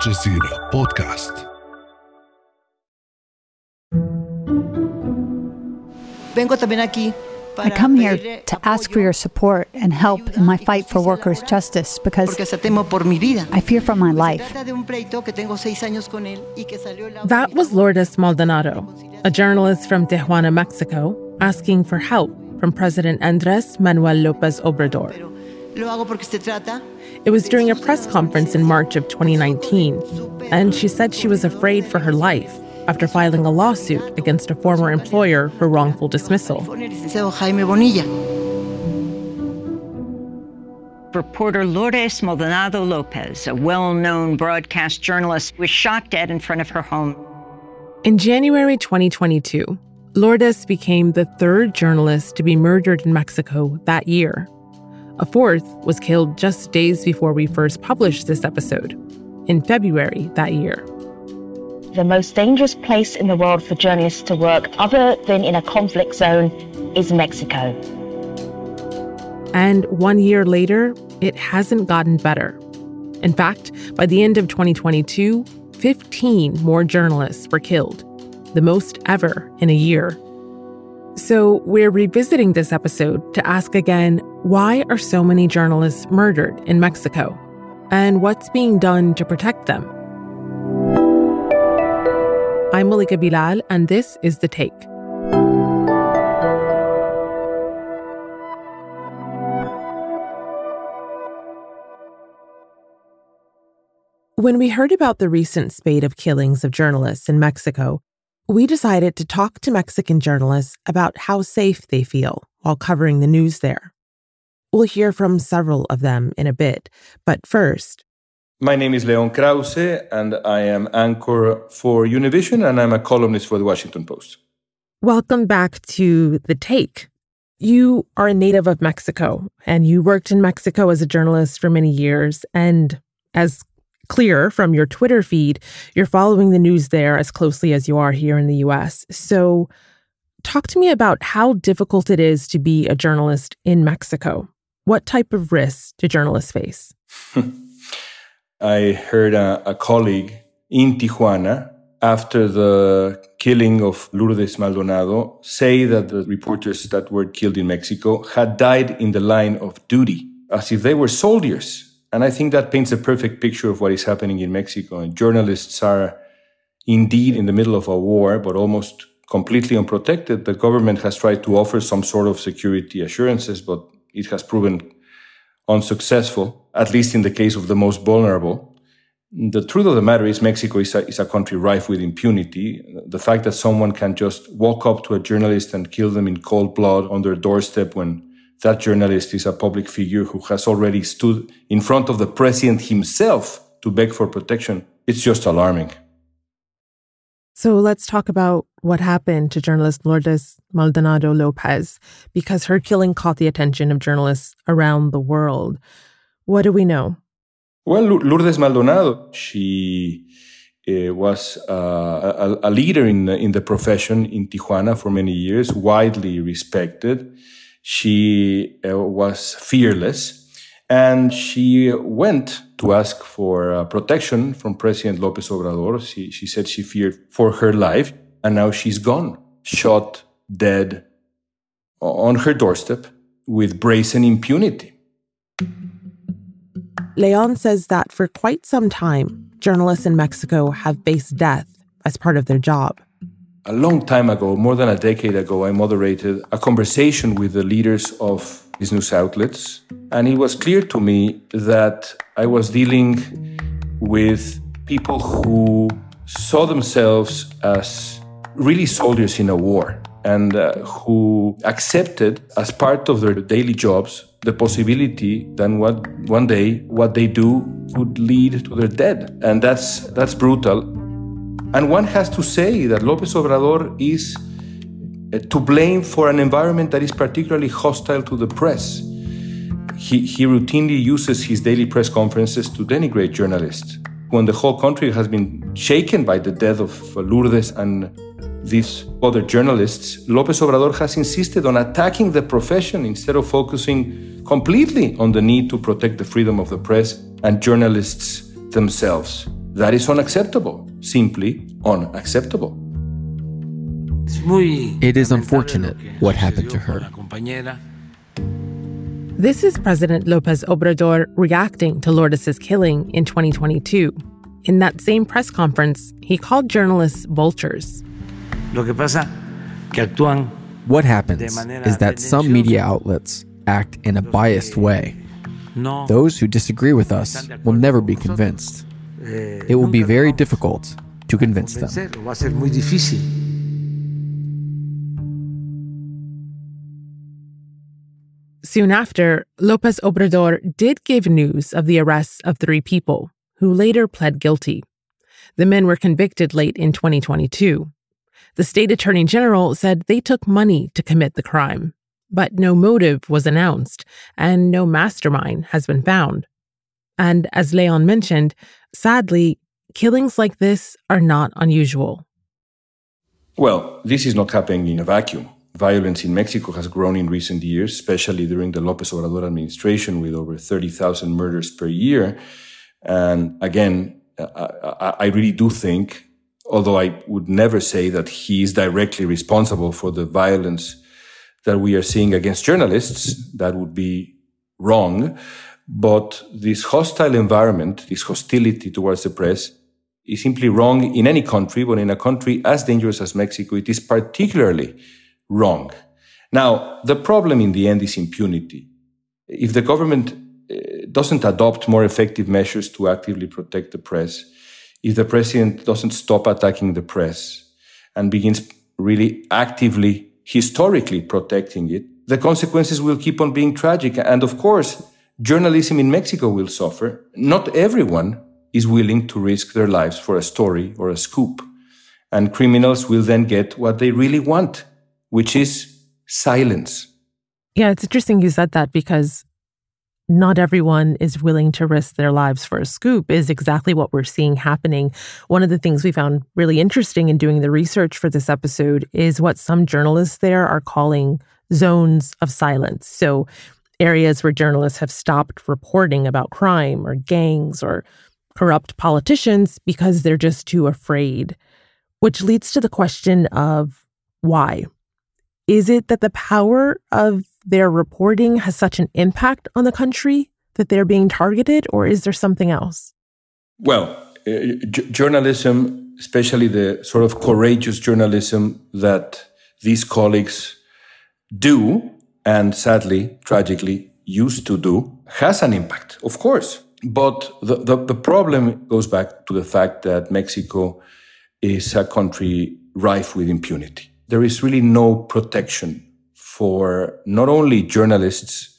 Jazeera Podcast. Vengo también aquí I come here to ask for your support and help in my fight for workers' justice because porque hasta temo por mi vida. I fear for my life. trata de un pleito que tengo seis años con él y que salió en la That was Lourdes Maldonado, a journalist from Tijuana, Mexico, asking for help from President Andres Manuel Lopez Obrador. Pero lo hago porque se trata It was during a press conference in March of 2019, and she said she was afraid for her life after filing a lawsuit against a former employer for wrongful dismissal. con el licenciado Jaime Bonilla. Reporter Lourdes Maldonado Lopez, a well known broadcast journalist, was shot dead in front of her home. In January 2022, Lourdes became the third journalist to be murdered in Mexico that year. A fourth was killed just days before we first published this episode, in February that year. The most dangerous place in the world for journalists to work, other than in a conflict zone, is Mexico. And one year later, it hasn't gotten better. In fact, by the end of 2022, 15 more journalists were killed, the most ever in a year. So we're revisiting this episode to ask again why are so many journalists murdered in Mexico? And what's being done to protect them? I'm Malika Bilal, and this is The Take. When we heard about the recent spate of killings of journalists in Mexico, we decided to talk to Mexican journalists about how safe they feel while covering the news there. We'll hear from several of them in a bit, but first, My name is Leon Krauze, and I am anchor for Univision, and I'm a columnist for the Washington Post. welcome back to The Take. You are a native of Mexico, and you worked in Mexico as a journalist for many years. And as clear from your Twitter feed, you're following the news there as closely as you are here in the US. So, talk to me about how difficult it is to be a journalist in Mexico. What type of risks do journalists face? I heard a, a colleague in Tijuana after the killing of Lourdes Maldonado say that the reporters that were killed in Mexico had died in the line of duty, as if they were soldiers. And I think that paints a perfect picture of what is happening in Mexico. And journalists are indeed in the middle of a war, but almost completely unprotected. The government has tried to offer some sort of security assurances, but it has proven unsuccessful, at least in the case of the most vulnerable. The truth of the matter is, Mexico is a, is a country rife with impunity. The fact that someone can just walk up to a journalist and kill them in cold blood on their doorstep when that journalist is a public figure who has already stood in front of the president himself to beg for protection, it's just alarming. So let's talk about what happened to journalist Lourdes Maldonado Lopez, because her killing caught the attention of journalists around the world. What do we know? Well, Lourdes Maldonado, she uh, was uh, a, a leader in, in the profession in Tijuana for many years, widely respected. She uh, was fearless and she went to ask for uh, protection from President Lopez Obrador. She, she said she feared for her life and now she's gone, shot, dead on her doorstep with brazen impunity. Leon says that for quite some time, journalists in Mexico have faced death as part of their job. A long time ago, more than a decade ago, I moderated a conversation with the leaders of these news outlets. And it was clear to me that I was dealing with people who saw themselves as really soldiers in a war and uh, who accepted as part of their daily jobs the possibility that what, one day what they do would lead to their death. And that's, that's brutal. And one has to say that Lopez Obrador is uh, to blame for an environment that is particularly hostile to the press. He, he routinely uses his daily press conferences to denigrate journalists. When the whole country has been shaken by the death of Lourdes and these other journalists, Lopez Obrador has insisted on attacking the profession instead of focusing completely on the need to protect the freedom of the press and journalists themselves. That is unacceptable, simply unacceptable. It is unfortunate what happened to her. This is President Lopez Obrador reacting to Lourdes's killing in 2022. In that same press conference, he called journalists vultures. What happens is that some media outlets act in a biased way. Those who disagree with us will never be convinced. It will be very difficult to convince them. Soon after, Lopez Obrador did give news of the arrests of three people who later pled guilty. The men were convicted late in 2022. The state attorney general said they took money to commit the crime, but no motive was announced and no mastermind has been found. And as Leon mentioned, sadly, killings like this are not unusual. Well, this is not happening in a vacuum. Violence in Mexico has grown in recent years, especially during the Lopez Obrador administration, with over 30,000 murders per year. And again, I, I, really do think, although I would never say that he is directly responsible for the violence that we are seeing against journalists, that would be wrong. But this hostile environment, this hostility towards the press, is simply wrong in any country, but in a country as dangerous as Mexico, it is particularly wrong. Now, the problem in the end is impunity. If the government uh, doesn't adopt more effective measures to actively protect the press, if the president doesn't stop attacking the press and begins really actively, historically protecting it, the consequences will keep on being tragic. And of course, journalism in Mexico will suffer. Not everyone is willing to risk their lives for a story or a scoop. And criminals will then get what they really want which is silence. Yeah, it's interesting you said that because not everyone is willing to risk their lives for a scoop is exactly what we're seeing happening. One of the things we found really interesting in doing the research for this episode is what some journalists there are calling zones of silence. So, areas where journalists have stopped reporting about crime or gangs or corrupt politicians because they're just too afraid, which leads to the question of why. Is it that the power of their reporting has such an impact on the country that they're being targeted, or is there something else? Well, uh, j- journalism, especially the sort of courageous journalism that these colleagues do, and sadly, tragically, used to do, has an impact, of course. But the, the, the problem goes back to the fact that Mexico is a country rife with impunity there is really no protection for not only journalists,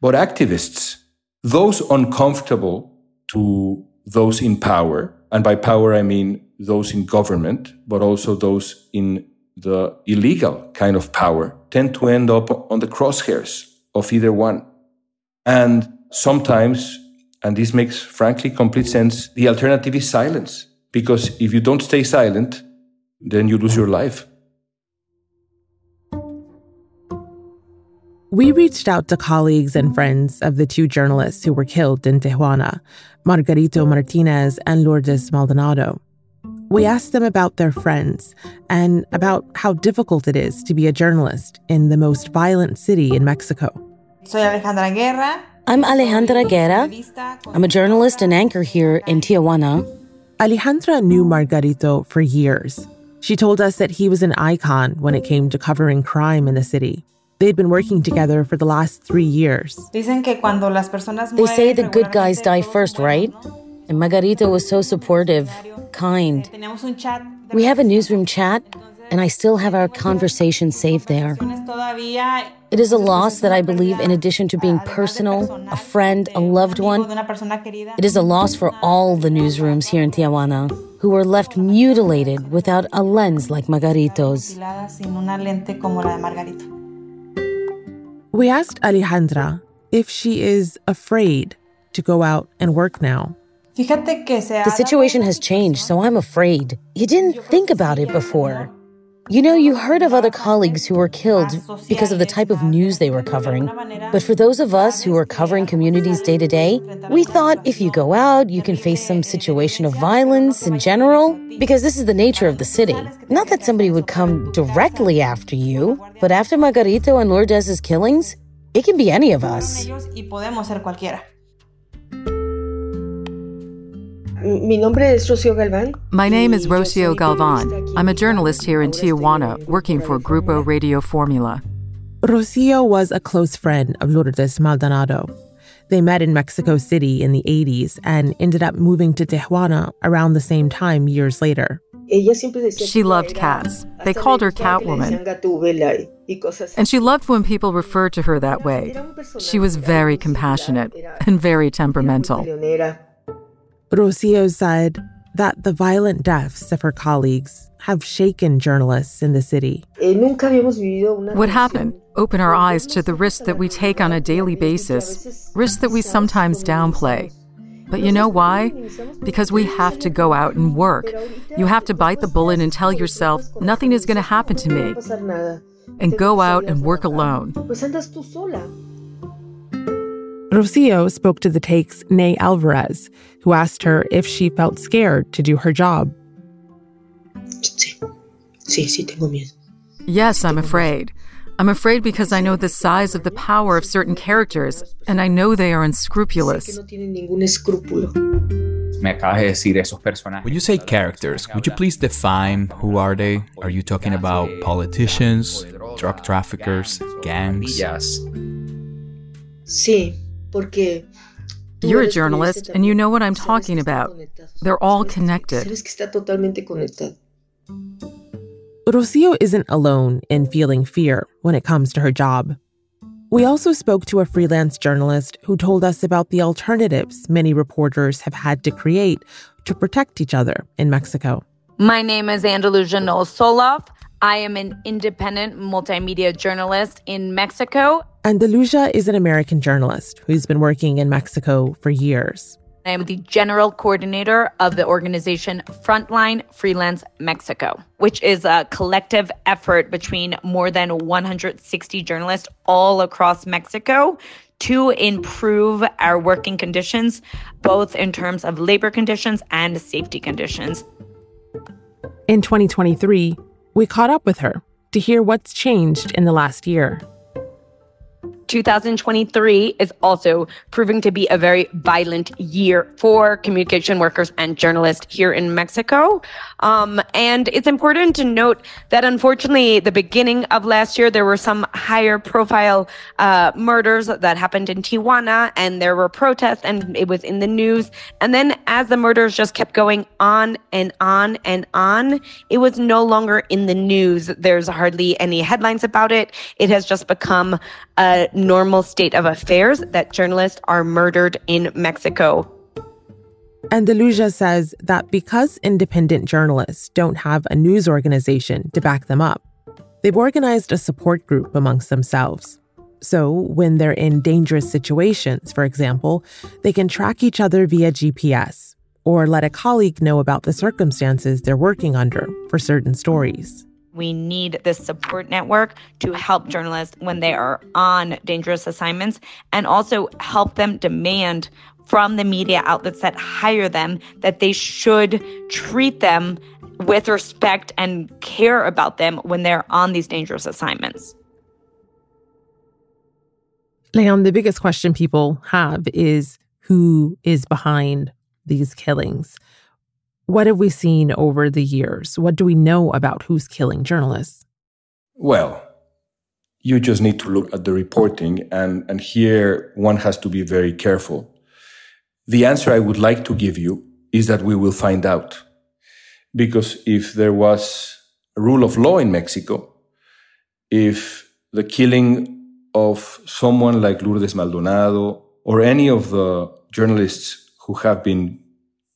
but activists, those uncomfortable to those in power. And by power, I mean those in government, but also those in the illegal kind of power tend to end up on the crosshairs of either one. And sometimes, and this makes frankly complete sense, the alternative is silence. Because if you don't stay silent, then you lose your life. We reached out to colleagues and friends of the two journalists who were killed in Tijuana, Margarito Martinez and Lourdes Maldonado. We asked them about their friends and about how difficult it is to be a journalist in the most violent city in Mexico. Soy Alejandra Guerra. I'm Alejandra Guerra. I'm a journalist and anchor here in Tijuana. Alejandra knew Margarito for years. She told us that he was an icon when it came to covering crime in the city. They'd been working together for the last three years. They say the good guys die first, right? And Margarito was so supportive, kind. We have a newsroom chat, and I still have our conversation saved there. It is a loss that I believe, in addition to being personal, a friend, a loved one, it is a loss for all the newsrooms here in Tijuana who were left mutilated without a lens like Margarito's. We asked Alejandra if she is afraid to go out and work now. The situation has changed, so I'm afraid. You didn't think about it before. You know, you heard of other colleagues who were killed because of the type of news they were covering. But for those of us who are covering communities day to day, we thought if you go out, you can face some situation of violence in general, because this is the nature of the city. Not that somebody would come directly after you, but after Margarito and Lourdes's killings, it can be any of us. My name is Rocio Galvan. I'm a journalist here in Tijuana, working for Grupo Radio Formula. Rocio was a close friend of Lourdes Maldonado. They met in Mexico City in the 80s and ended up moving to Tijuana around the same time years later. She loved cats. They called her Catwoman. And she loved when people referred to her that way. She was very compassionate and very temperamental. Rocio said that the violent deaths of her colleagues have shaken journalists in the city. What happened opened our eyes to the risks that we take on a daily basis, risks that we sometimes downplay. But you know why? Because we have to go out and work. You have to bite the bullet and tell yourself, nothing is going to happen to me. And go out and work alone. Rocio spoke to the Take's Ney Alvarez, who asked her if she felt scared to do her job. Yes, I'm afraid. I'm afraid because I know the size of the power of certain characters, and I know they are unscrupulous. When you say characters, would you please define who are they? Are you talking about politicians, drug traffickers, gangs? Sí, porque you're a journalist and you know what I'm talking about. They're all connected. Rocio isn't alone in feeling fear when it comes to her job. We also spoke to a freelance journalist who told us about the alternatives many reporters have had to create to protect each other in Mexico. My name is Andalusia Knoll Soloff. I am an independent multimedia journalist in Mexico. Andalusia is an American journalist who's been working in Mexico for years. I am the general coordinator of the organization Frontline Freelance Mexico, which is a collective effort between more than 160 journalists all across Mexico to improve our working conditions, both in terms of labor conditions and safety conditions. In 2023, we caught up with her to hear what's changed in the last year. 2023 is also proving to be a very violent year for communication workers and journalists here in Mexico. Um, and it's important to note that unfortunately, the beginning of last year, there were some higher profile uh, murders that happened in Tijuana, and there were protests, and it was in the news. And then as the murders just kept going on and on and on, it was no longer in the news. There's hardly any headlines about it. It has just become a normal state of affairs that journalists are murdered in Mexico. Andalusia says that because independent journalists don't have a news organization to back them up, they've organized a support group amongst themselves. So, when they're in dangerous situations, for example, they can track each other via GPS or let a colleague know about the circumstances they're working under for certain stories. We need this support network to help journalists when they are on dangerous assignments and also help them demand from the media outlets that hire them that they should treat them with respect and care about them when they're on these dangerous assignments. Leon, the biggest question people have is who is behind these killings? What have we seen over the years? What do we know about who's killing journalists? Well, you just need to look at the reporting, and, and here one has to be very careful. The answer I would like to give you is that we will find out. Because if there was a rule of law in Mexico, if the killing of someone like Lourdes Maldonado or any of the journalists who have been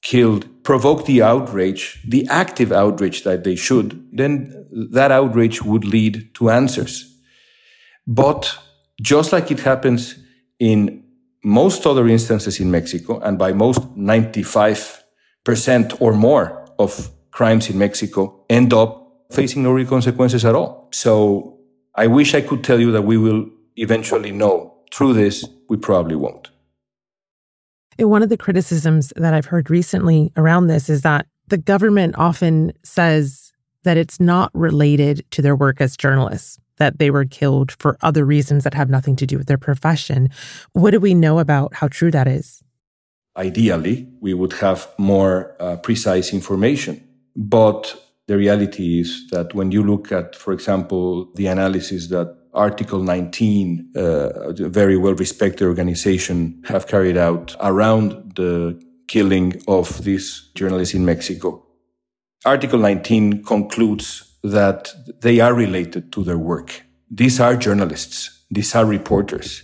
killed provoke the outrage, the active outrage that they should, then that outrage would lead to answers. But just like it happens in most other instances in Mexico, and by most 95% or more of crimes in Mexico end up facing no real consequences at all. So I wish I could tell you that we will eventually know. Through this, we probably won't. One of the criticisms that I've heard recently around this is that the government often says that it's not related to their work as journalists, that they were killed for other reasons that have nothing to do with their profession. What do we know about how true that is? Ideally, we would have more uh, precise information. But the reality is that when you look at, for example, the analysis that Article 19, uh, a very well respected organization, have carried out around the killing of these journalists in Mexico. Article 19 concludes that they are related to their work. These are journalists. These are reporters,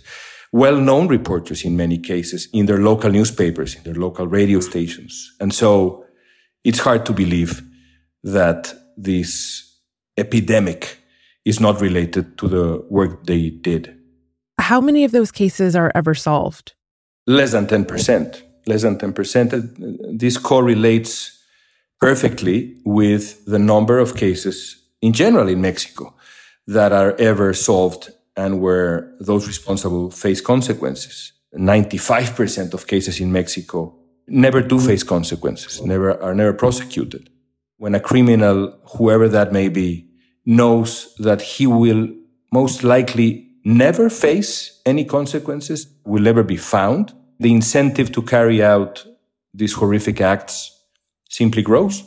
well known reporters in many cases in their local newspapers, in their local radio stations. And so it's hard to believe that this epidemic is not related to the work they did. How many of those cases are ever solved? Less than 10%. Less than 10%. Uh, this correlates perfectly with the number of cases in general in Mexico that are ever solved and where those responsible face consequences. 95% of cases in Mexico never do face consequences, never are never prosecuted. When a criminal, whoever that may be, knows that he will most likely never face any consequences, will never be found, the incentive to carry out these horrific acts simply grows.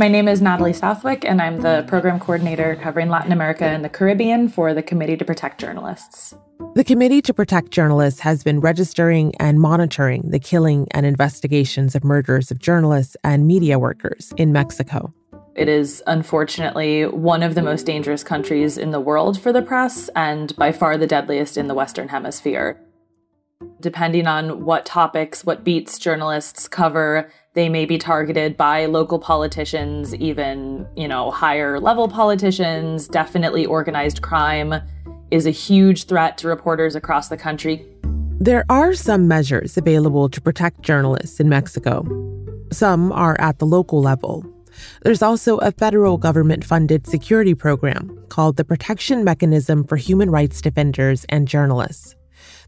My name is Natalie Southwick, and I'm the program coordinator covering Latin America and the Caribbean for the Committee to Protect Journalists. The Committee to Protect Journalists has been registering and monitoring the killing and investigations of murders of journalists and media workers in Mexico. It is unfortunately one of the most dangerous countries in the world for the press and by far the deadliest in the Western Hemisphere. Depending on what topics, what beats journalists cover, they may be targeted by local politicians, even, you know, higher level politicians, definitely organized crime is a huge threat to reporters across the country. There are some measures available to protect journalists in Mexico. Some are at the local level. There's also a federal government funded security program called the Protection Mechanism for Human Rights Defenders and Journalists.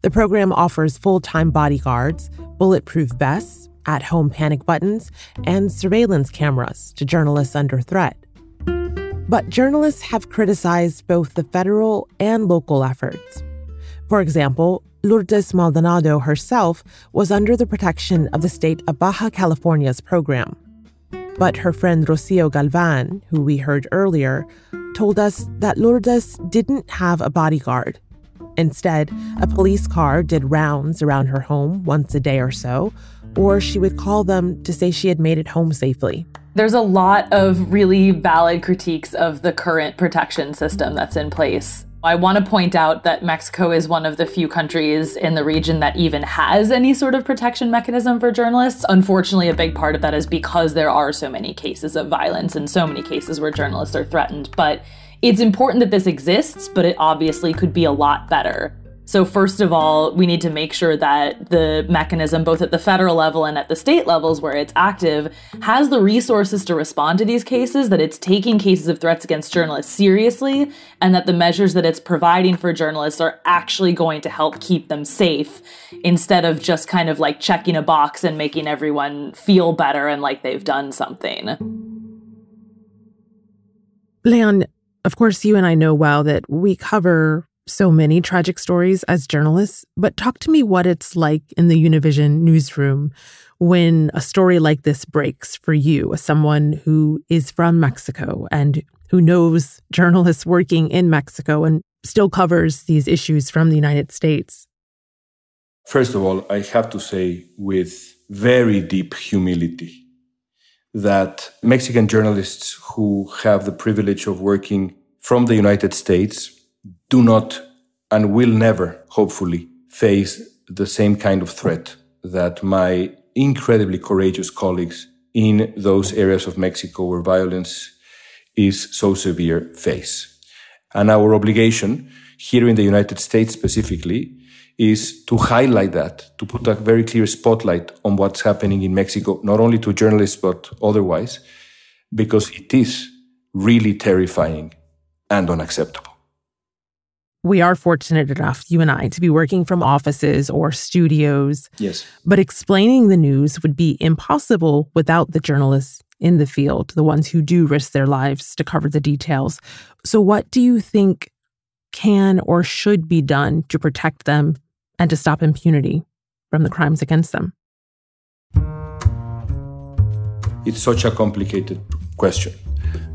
The program offers full time bodyguards, bulletproof vests, at home panic buttons, and surveillance cameras to journalists under threat. But journalists have criticized both the federal and local efforts. For example, Lourdes Maldonado herself was under the protection of the state of Baja California's program. But her friend Rocio Galvan, who we heard earlier, told us that Lourdes didn't have a bodyguard. Instead, a police car did rounds around her home once a day or so, or she would call them to say she had made it home safely. There's a lot of really valid critiques of the current protection system that's in place. I want to point out that Mexico is one of the few countries in the region that even has any sort of protection mechanism for journalists. Unfortunately, a big part of that is because there are so many cases of violence and so many cases where journalists are threatened. But it's important that this exists, but it obviously could be a lot better. So, first of all, we need to make sure that the mechanism, both at the federal level and at the state levels where it's active, has the resources to respond to these cases, that it's taking cases of threats against journalists seriously, and that the measures that it's providing for journalists are actually going to help keep them safe instead of just kind of like checking a box and making everyone feel better and like they've done something. Leon, of course, you and I know well that we cover so many tragic stories as journalists, but talk to me what it's like in the Univision newsroom when a story like this breaks for you, as someone who is from Mexico and who knows journalists working in Mexico and still covers these issues from the United States. First of all, I have to say with very deep humility that Mexican journalists who have the privilege of working from the United States do not and will never, hopefully, face the same kind of threat that my incredibly courageous colleagues in those areas of Mexico where violence is so severe face. And our obligation here in the United States specifically is to highlight that, to put a very clear spotlight on what's happening in Mexico, not only to journalists, but otherwise, because it is really terrifying and unacceptable. We are fortunate enough, you and I, to be working from offices or studios. Yes. But explaining the news would be impossible without the journalists in the field, the ones who do risk their lives to cover the details. So, what do you think can or should be done to protect them and to stop impunity from the crimes against them? It's such a complicated question,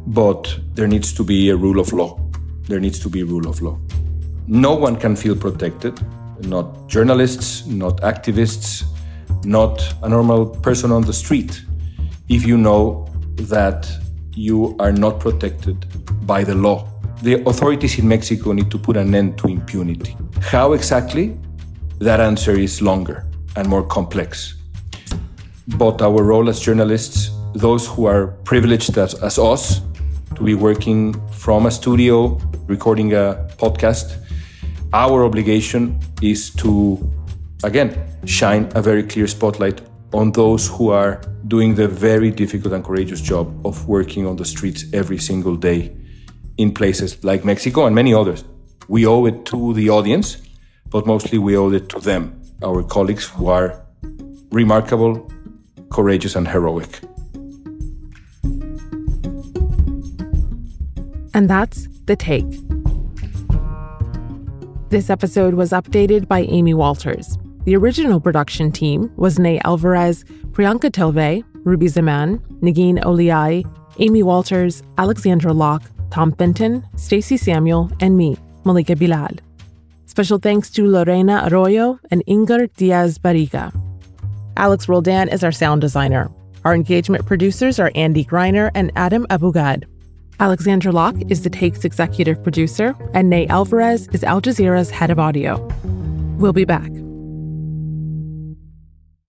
but there needs to be a rule of law. There needs to be a rule of law. No one can feel protected, not journalists, not activists, not a normal person on the street, if you know that you are not protected by the law the authorities in Mexico need to put an end to impunity. How exactly? That answer is longer and more complex. But our role as journalists, those who are privileged as, as us, to be working from a studio, recording a podcast, our obligation is to, again, shine a very clear spotlight on those who are doing the very difficult and courageous job of working on the streets every single day in places like Mexico and many others. We owe it to the audience, but mostly we owe it to them, our colleagues who are remarkable, courageous, and heroic. And that's The Take. This episode was updated by Amy Walters. The original production team was Ney Alvarez, Priyanka Tilve, Ruby Zaman, Negin Owliaei, Amy Walters, Alexandra Locke, Tom Benton, Stacey Samuel, and me, Malika Bilal. Special thanks to Lorena Arroyo and Inger Diaz Barriga. Alex Roldan is our sound designer. Our engagement producers are Andy Greiner and Adam Abou-Gad. Alexandra Locke is the Take's executive producer, and Ney Alvarez is Al Jazeera's head of audio. We'll be back.